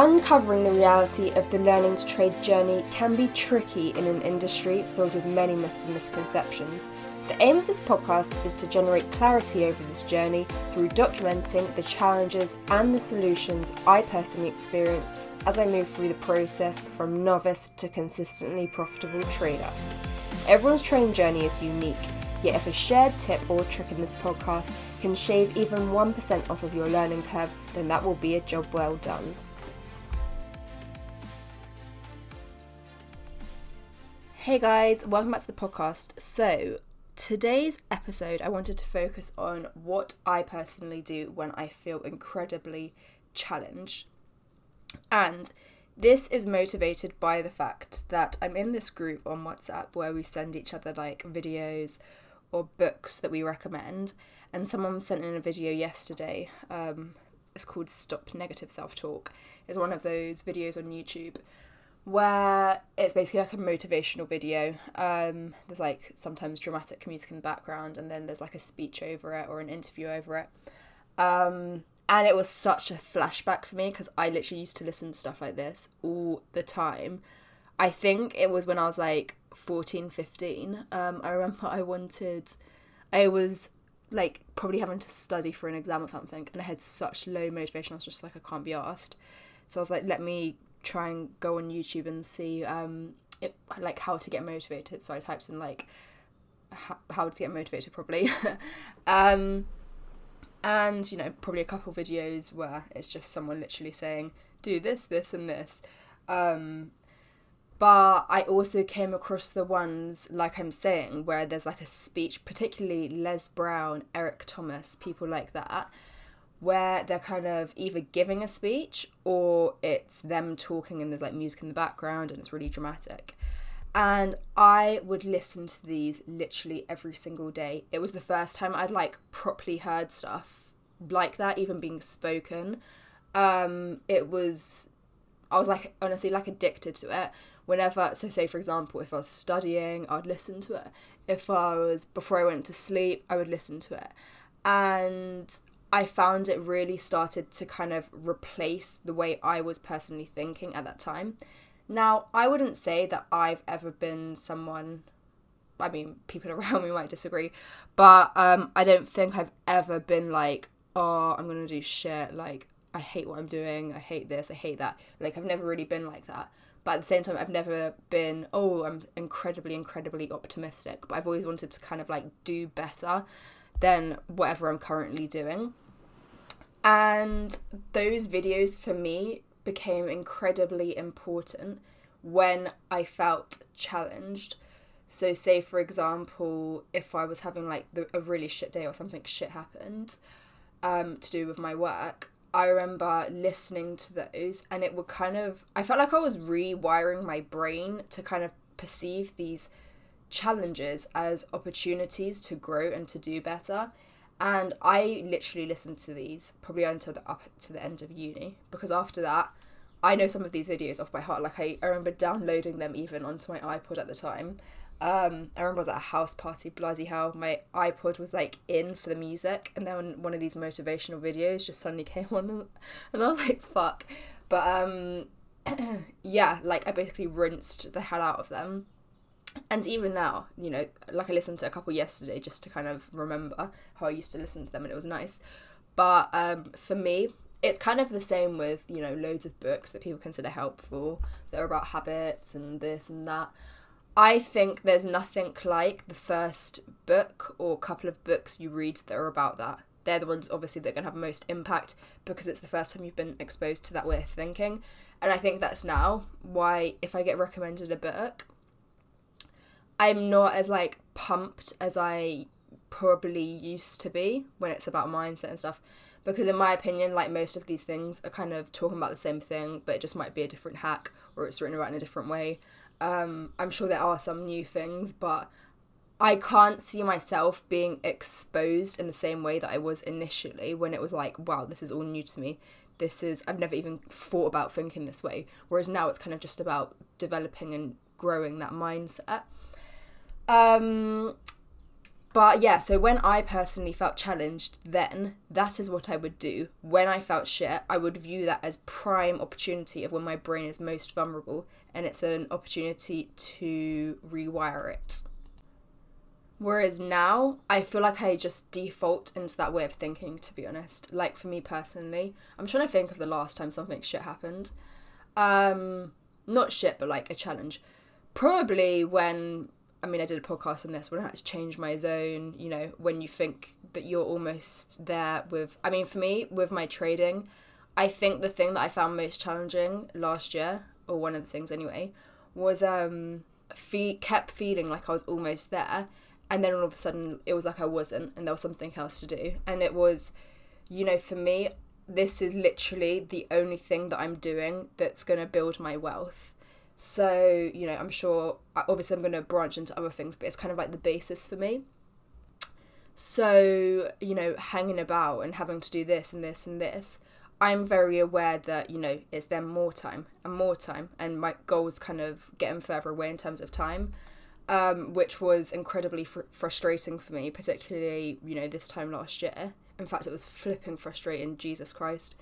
Uncovering the reality of the learning to trade journey can be tricky in an industry filled with many myths and misconceptions. The aim of this podcast is to generate clarity over this journey through documenting the challenges and the solutions I personally experienced as I move through the process from novice to consistently profitable trader. Everyone's trading journey is unique, yet if a shared tip or trick in this podcast can shave even 1% off of your learning curve, then that will be a job well done. Hey guys, welcome back to the podcast. So, today's episode, I wanted to focus on what I personally do when I feel incredibly challenged. And this is motivated by the fact that I'm in this group on WhatsApp where we send each other like videos or books that we recommend. And someone sent in a video yesterday. Um, it's called Stop Negative Self Talk. It's one of those videos on YouTube where it's basically like a motivational video. Um, there's like sometimes dramatic music in the background, and then there's like a speech over it or an interview over it. Um, and it was such a flashback for me because I literally used to listen to stuff like this all the time. I think it was when I was like 14, 15. Um, I remember I wanted, I was like probably having to study for an exam or something, and I had such low motivation. I was just like, I can't be asked. So I was like, let me try and go on YouTube and see um it, like how to get motivated. So I typed in like how to get motivated probably. um and you know probably a couple videos where it's just someone literally saying do this this and this um but I also came across the ones like I'm saying where there's like a speech particularly Les Brown Eric Thomas people like that where they're kind of either giving a speech or it's them talking and there's like music in the background and it's really dramatic. And I would listen to these literally every single day. It was the first time I'd like properly heard stuff like that, even being spoken. Um, it was, I was like honestly like addicted to it. Whenever, so say for example, if I was studying, I'd listen to it. If I was, before I went to sleep, I would listen to it. And I found it really started to kind of replace the way I was personally thinking at that time. Now, I wouldn't say that I've ever been someone, I mean, people around me might disagree, but um, I don't think I've ever been like, oh, I'm to do shit. Like, I hate what I'm doing. I hate this. I hate that. Like, I've never really been like that. But at the same time, I've never been, oh, I'm incredibly, incredibly optimistic. But I've always wanted to kind of like do better than whatever I'm currently doing. And those videos for me became incredibly important when I felt challenged. So, say for example, if I was having like the, a really shit day or something shit happened um, to do with my work, I remember listening to those and it would kind of, I felt like I was rewiring my brain to kind of perceive these challenges as opportunities to grow and to do better. And I literally listened to these probably until the up to the end of uni because after that, I know some of these videos off by heart. Like I, I remember downloading them even onto my iPod at the time. Um, I remember I was at a house party, bloody hell. My iPod was like in for the music, and then one of these motivational videos just suddenly came on, and I was like, fuck. But um, yeah, like I basically rinsed the hell out of them and even now, you know, like I listened to a couple yesterday just to kind of remember how I used to listen to them and it was nice. But um, for me, it's kind of the same with, you know, loads of books that people consider helpful that are about habits and this and that. I think there's nothing like the first book or couple of books you read that are about that. They're the ones obviously that are going to have most impact because it's the first time you've been exposed to that way of thinking. And I think that's now why if I get recommended a book, I'm not as like pumped as I probably used to be when it's about mindset and stuff. Because in my opinion, like most of these things are kind of talking about the same thing, but it just might be a different hack or it's written about in a different way. Um, I'm sure there are some new things, but I can't see myself being exposed in the same way that I was initially when it was like, wow, this is all new to me. This is, I've never even thought about thinking this way. Whereas now it's kind of just about developing and growing that mindset. Um, But yeah, so when I personally felt challenged, then that is what I would do. When I felt shit, I would view that as prime opportunity of when my brain is most vulnerable and it's an opportunity to rewire it. Whereas now, I feel like I just default into that way of thinking, to be honest. Like for me personally, I'm trying to think of the last time something shit happened. Um, not shit, but like a challenge. Probably when, I mean, I did a podcast on this, when I had to change my zone, you know, when you think that you're almost there with, I mean, for me, with my trading, I think the thing that I found most challenging last year, or one of the things anyway, was um, kept feeling like I was almost there and then all of a sudden it was like I wasn't and there was something else to do. And it was you know for me this is literally the only thing that I'm doing that's going to build my wealth so you know I'm sure obviously I'm going to branch into other things but it's kind of like the basis for me so you know hanging about and having to do this and this and this I'm very aware that you know it's then more time and more time and my goals kind of getting further away in terms of time um, which was incredibly fr- frustrating for me, particularly, you know, this time last year. In fact, it was flipping frustrating, Jesus Christ.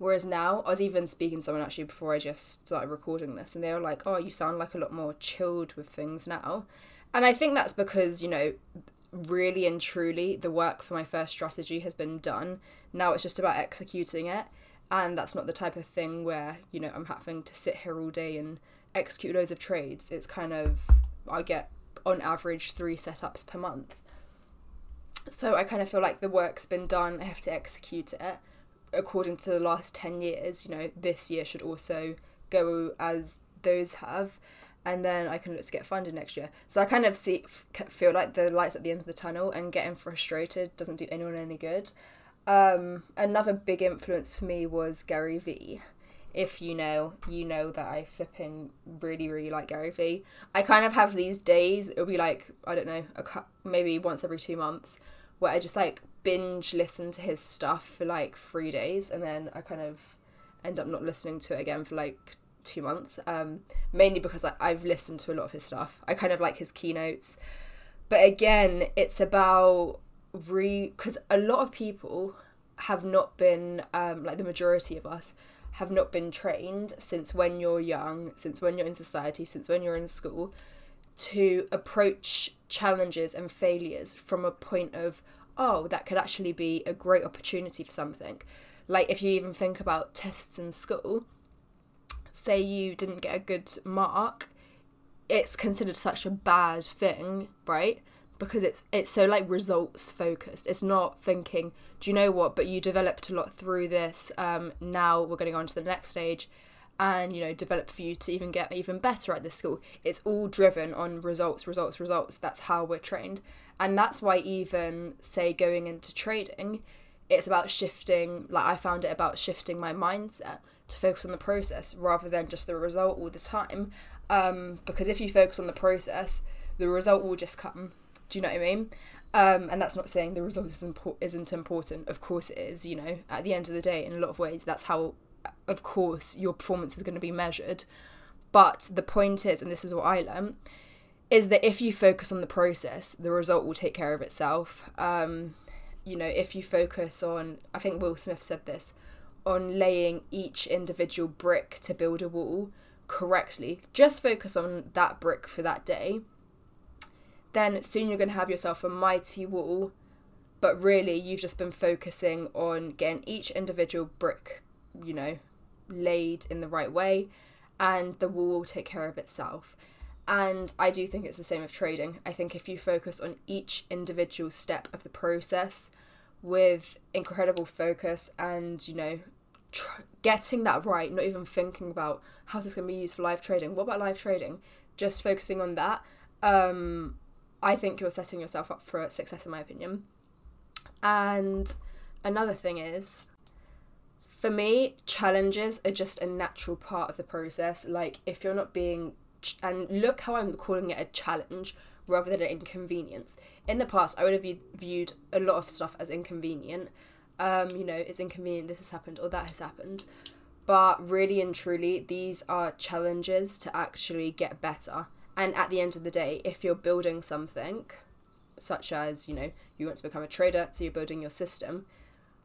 Whereas now, I was even speaking to someone actually before I just started recording this, and they were like, oh, you sound like a lot more chilled with things now. And I think that's because, you know, really and truly, the work for my first strategy has been done. Now it's just about executing it. And that's not the type of thing where, you know, I'm having to sit here all day and execute loads of trades. It's kind of I get on average three setups per month. So I kind of feel like the work's been done. I have to execute it according to the last 10 years. You know, this year should also go as those have. And then I can look to get funded next year. So I kind of see, feel like the lights at the end of the tunnel, and getting frustrated doesn't do anyone any good. Um, another big influence for me was Gary Vee if you know, you know that I flipping really, really like Gary Vee. I kind of have these days, it'll be like, I don't know, a, maybe once every two months, where I just like binge listen to his stuff for like three days and then I kind of end up not listening to it again for like two months. Um, mainly because I, I've listened to a lot of his stuff. I kind of like his keynotes. But again, it's about re. Because a lot of people have not been, um, like the majority of us, have not been trained since when you're young, since when you're in society, since when you're in school, to approach challenges and failures from a point of, oh, that could actually be a great opportunity for something. Like if you even think about tests in school, say you didn't get a good mark, it's considered such a bad thing, right? because it's it's so like results focused. It's not thinking, do you know what? But you developed a lot through this. Um, now we're going on to the next stage, and you know develop for you to even get even better at this school. It's all driven on results, results, results. That's how we're trained, and that's why even say going into trading, it's about shifting. Like I found it about shifting my mindset to focus on the process rather than just the result all the time. Um, because if you focus on the process, the result will just come do you know what I mean? Um, and that's not saying the result isn't, isn't important. Of course it is. You know, at the end of the day, in a lot of ways, that's how, of course, your performance is going to be measured. But the point is, and this is what I learned, is that if you focus on the process, the result will take care of itself. Um, you know, if you focus on, I think Will Smith said this, on laying each individual brick to build a wall correctly, just focus on that brick for that day then soon you're going to have yourself a mighty wall. But really, you've just been focusing on getting each individual brick, you know, laid in the right way, and the wall will take care of itself. And I do think it's the same with trading. I think if you focus on each individual step of the process with incredible focus and, you know, tr- getting that right, not even thinking about how's this going to be used for live trading. What about live trading? Just focusing on that. Um, I think you're setting yourself up for success, in my opinion. And another thing is, for me, challenges are just a natural part of the process. Like, if you're not being, and look how I'm calling it a challenge rather than an inconvenience. In the past, I would have viewed a lot of stuff as inconvenient. Um, you know, it's inconvenient, this has happened, or that has happened. But really and truly, these are challenges to actually get better and at the end of the day, if you're building something, such as, you know, you want to become a trader, so you're building your system,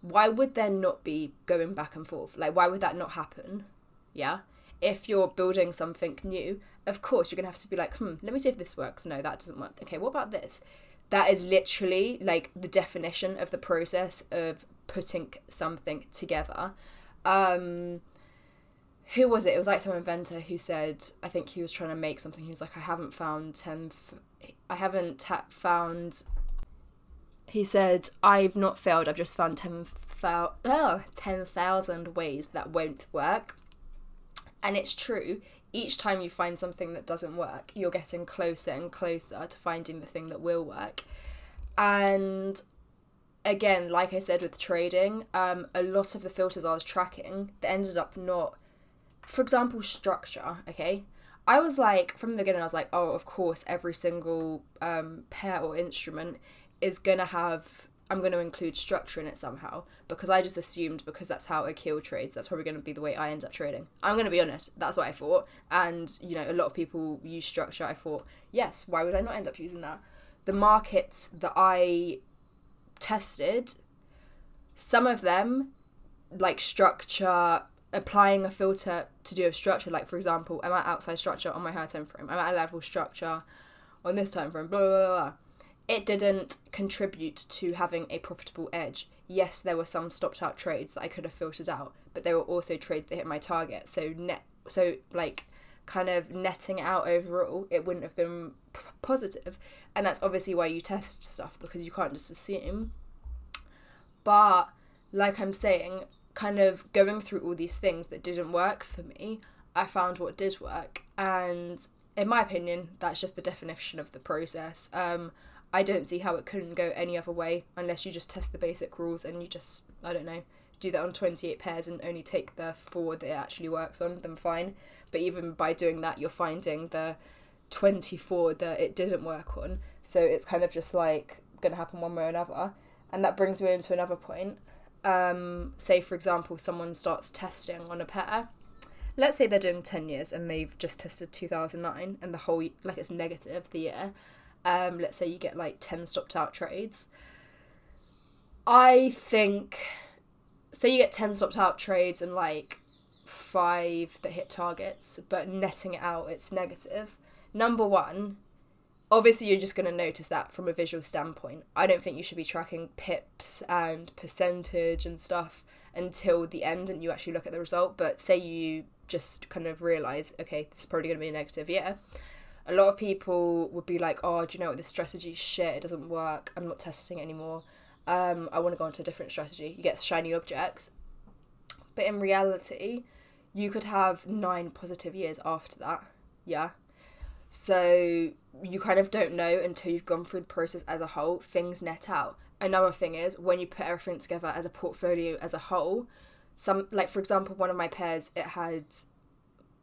why would there not be going back and forth? Like, why would that not happen? Yeah. If you're building something new, of course, you're going to have to be like, hmm, let me see if this works. No, that doesn't work. Okay, what about this? That is literally like the definition of the process of putting something together. Um, who was it? It was like some inventor who said, I think he was trying to make something. He was like, I haven't found 10, f- I haven't ta- found, he said, I've not failed, I've just found 10,000 oh, 10, ways that won't work. And it's true, each time you find something that doesn't work, you're getting closer and closer to finding the thing that will work. And again, like I said with trading, um, a lot of the filters I was tracking that ended up not for example, structure, okay? I was like, from the beginning, I was like, oh, of course, every single um, pair or instrument is going to have, I'm going to include structure in it somehow because I just assumed because that's how Akil trades, that's probably going to be the way I end up trading. I'm going to be honest, that's what I thought. And, you know, a lot of people use structure. I thought, yes, why would I not end up using that? The markets that I tested, some of them, like structure, applying a filter to do a structure, like for example, I'm at outside structure on my higher time frame, I'm at a level structure on this time frame, blah, blah, blah, blah. It didn't contribute to having a profitable edge. Yes, there were some stopped out trades that I could have filtered out, but there were also trades that hit my target. So net, so like kind of netting out overall, it wouldn't have been p- positive. And that's obviously why you test stuff because you can't just assume. But like I'm saying, kind of going through all these things that didn't work for me, I found what did work. And in my opinion, that's just the definition of the process. Um, I don't see how it couldn't go any other way unless you just test the basic rules and you just, I don't know, do that on 28 pairs and only take the four that it actually works on, then fine. But even by doing that, you're finding the 24 that it didn't work on. So it's kind of just like going to happen one way or another. And that brings me into another point um, say for example someone starts testing on a pair let's say they're doing 10 years and they've just tested 2009 and the whole like it's negative the year um, let's say you get like 10 stopped out trades i think say you get 10 stopped out trades and like five that hit targets but netting it out it's negative number one obviously you're just going to notice that from a visual standpoint. I don't think you should be tracking pips and percentage and stuff until the end and you actually look at the result. But say you just kind of realize, okay, this is probably going to be a negative year. A lot of people would be like, oh, do you know what? This strategy shit. It doesn't work. I'm not testing anymore. Um, I want to go on to a different strategy. You get shiny objects. But in reality, you could have nine positive years after that. Yeah. So you kind of don't know until you've gone through the process as a whole, things net out. Another thing is when you put everything together as a portfolio as a whole, some like for example, one of my pairs it had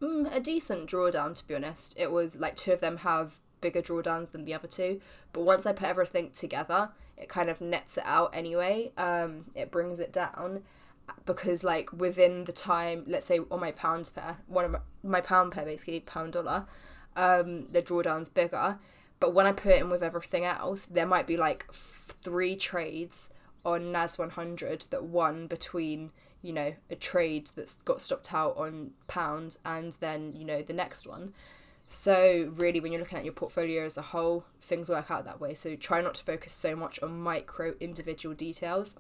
mm, a decent drawdown to be honest. It was like two of them have bigger drawdowns than the other two, but once I put everything together, it kind of nets it out anyway. Um, it brings it down because like within the time, let's say on my pounds pair, one of my, my pound pair basically pound dollar um, the drawdown's bigger. But when I put in with everything else, there might be like f- three trades on NAS 100 that won between, you know, a trade that's got stopped out on pounds and then, you know, the next one. So, really, when you're looking at your portfolio as a whole, things work out that way. So, try not to focus so much on micro individual details.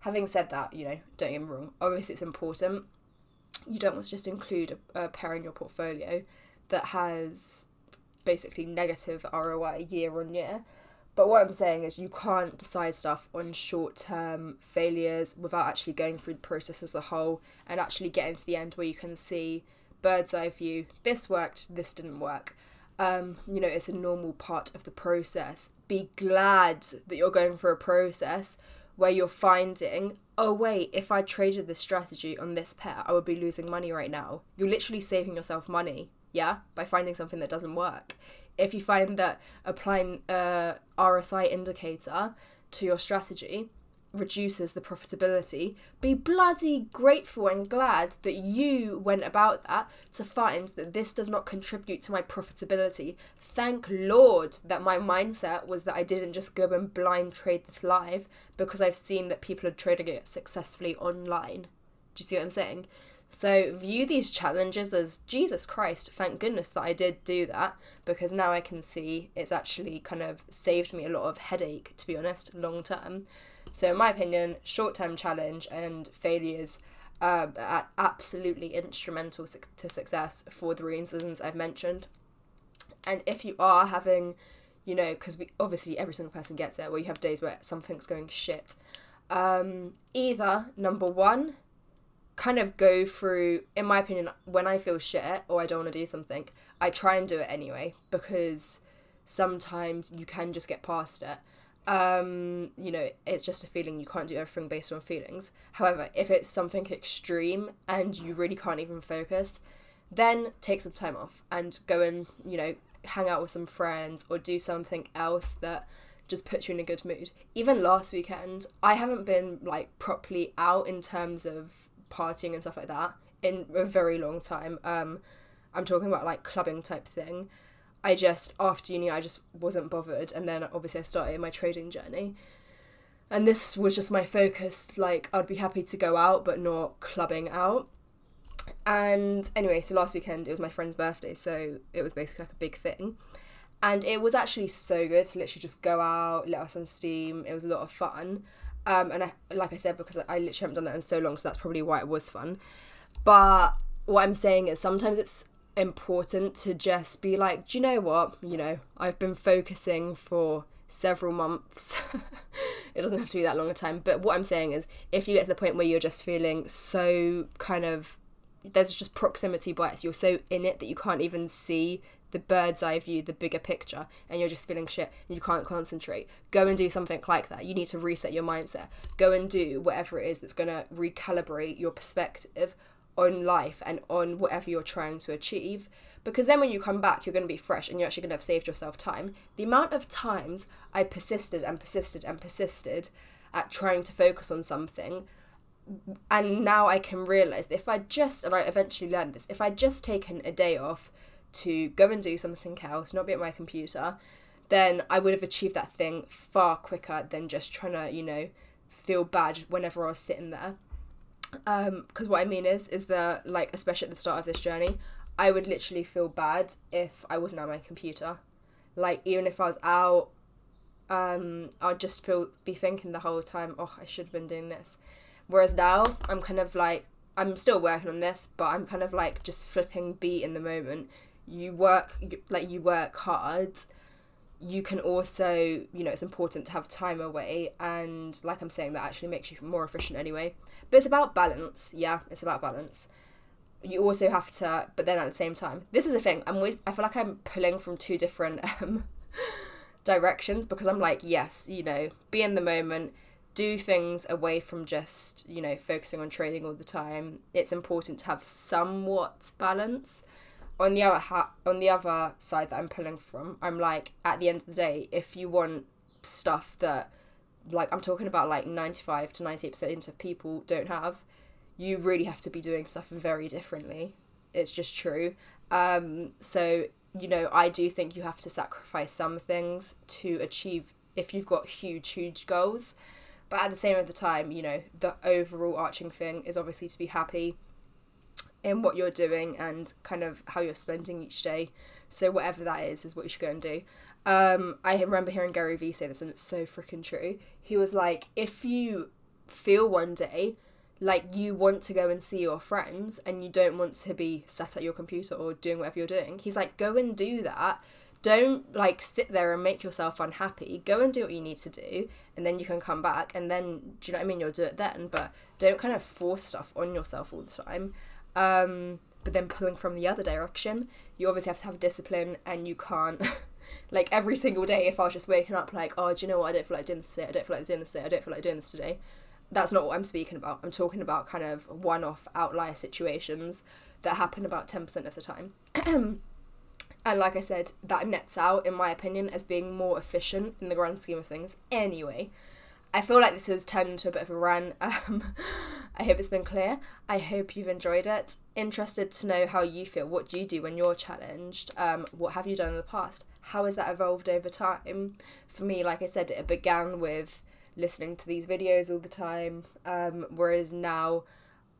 Having said that, you know, don't get me wrong, obviously it's important. You don't want to just include a, a pair in your portfolio that has basically negative ROI year on year. But what I'm saying is, you can't decide stuff on short term failures without actually going through the process as a whole and actually getting to the end where you can see bird's eye view this worked, this didn't work. Um, you know, it's a normal part of the process. Be glad that you're going through a process where you're finding, oh, wait, if I traded this strategy on this pair, I would be losing money right now. You're literally saving yourself money yeah, by finding something that doesn't work. If you find that applying uh, a RSI indicator to your strategy reduces the profitability, be bloody grateful and glad that you went about that to find that this does not contribute to my profitability. Thank Lord that my mindset was that I didn't just go and blind trade this live because I've seen that people are trading it successfully online. Do you see what I'm saying? So view these challenges as Jesus Christ, thank goodness that I did do that because now I can see it's actually kind of saved me a lot of headache, to be honest, long term. So, in my opinion, short term challenge and failures are absolutely instrumental to success for the reasons I've mentioned. And if you are having, you know, because we obviously every single person gets it, where you have days where something's going shit. Um, either number one, kind of go through, in my opinion, when I feel shit or I don't want to do something, I try and do it anyway because sometimes you can just get past it. Um, you know, it's just a feeling you can't do everything based on feelings. However, if it's something extreme and you really can't even focus, then take some time off and go and, you know, hang out with some friends or do something else that just puts you in a good mood. Even last weekend, I haven't been like properly out in terms of partying and stuff like that in a very long time. Um, I'm talking about like clubbing type thing. I just after uni I just wasn't bothered, and then obviously I started my trading journey. And this was just my focus. Like I'd be happy to go out, but not clubbing out. And anyway, so last weekend it was my friend's birthday, so it was basically like a big thing. And it was actually so good to literally just go out, let off some steam. It was a lot of fun. Um, and I, like I said, because I literally haven't done that in so long, so that's probably why it was fun. But what I'm saying is sometimes it's important to just be like, do you know what? You know, I've been focusing for several months. it doesn't have to be that long a time. But what I'm saying is, if you get to the point where you're just feeling so kind of, there's just proximity bias, you're so in it that you can't even see the bird's eye view, the bigger picture, and you're just feeling shit and you can't concentrate, go and do something like that. You need to reset your mindset. Go and do whatever it is that's going to recalibrate your perspective on life and on whatever you're trying to achieve. Because then when you come back, you're going to be fresh and you're actually going to have saved yourself time. The amount of times I persisted and persisted and persisted at trying to focus on something and now I can realize that if I just and I eventually learned this, if I just taken a day off to go and do something else, not be at my computer, then I would have achieved that thing far quicker than just trying to, you know, feel bad whenever I was sitting there. Um, because what I mean is, is that like especially at the start of this journey, I would literally feel bad if I wasn't at my computer. Like even if I was out, um, I'd just feel be thinking the whole time, oh, I should have been doing this. Whereas now I'm kind of like I'm still working on this, but I'm kind of like just flipping beat in the moment you work like you work hard you can also you know it's important to have time away and like i'm saying that actually makes you more efficient anyway. But it's about balance yeah it's about balance. You also have to but then at the same time this is the thing i'm always i feel like i'm pulling from two different um, directions because i'm like yes you know be in the moment do things away from just you know focusing on trading all the time. It's important to have somewhat balance on the other ha- on the other side that I'm pulling from, I'm like at the end of the day, if you want stuff that like I'm talking about like 95 to 98% of people don't have, you really have to be doing stuff very differently. It's just true. Um, so, you know, I do think you have to sacrifice some things to achieve if you've got huge, huge goals. But at the same at the time, you know, the overall arching thing is obviously to be happy in what you're doing and kind of how you're spending each day. So whatever that is, is what you should go and do. Um, I remember hearing Gary Vee say this, and it's so freaking true. He was like, if you feel one day like you want to go and see your friends and you don't want to be sat at your computer or doing whatever you're doing, he's like, go and do that. Don't like sit there and make yourself unhappy. Go and do what you need to do, and then you can come back. And then, do you know what I mean? You'll do it then, but don't kind of force stuff on yourself all the time. Um, but then pulling from the other direction, you obviously have to have discipline and you can't like every single day if I was just waking up like, oh, do you know what, I don't feel like doing this today, I don't feel like doing this today, I don't feel like doing this today. That's not what I'm speaking about. I'm talking about kind of one off outlier situations that happen about 10% of the time. and like I said, that nets out, in my opinion, as being more efficient in the grand scheme of things anyway. I feel like this has turned into a bit of a rant. Um, I hope it's been clear. I hope you've enjoyed it. Interested to know how you feel. What do you do when you're challenged? Um, what have you done in the past? How has that evolved over time? For me, like I said, it began with listening to these videos all the time, um, whereas now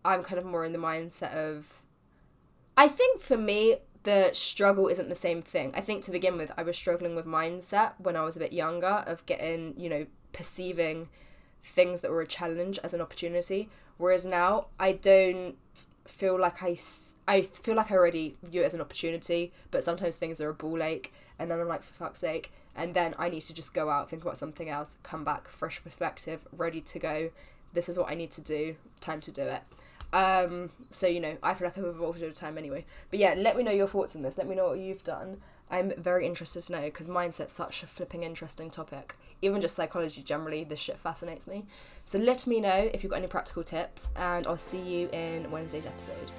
I'm kind of more in the mindset of. I think for me, the struggle isn't the same thing. I think to begin with, I was struggling with mindset when I was a bit younger of getting, you know, perceiving things that were a challenge as an opportunity. Whereas now, I don't feel like I, I feel like I already view it as an opportunity, but sometimes things are a ball ache, and then I'm like, for fuck's sake. And then I need to just go out, think about something else, come back, fresh perspective, ready to go. This is what I need to do, time to do it. Um, so you know, I feel like I've evolved over time anyway. But yeah, let me know your thoughts on this. Let me know what you've done. I'm very interested to know because mindset's such a flipping interesting topic. Even just psychology generally, this shit fascinates me. So let me know if you've got any practical tips, and I'll see you in Wednesday's episode.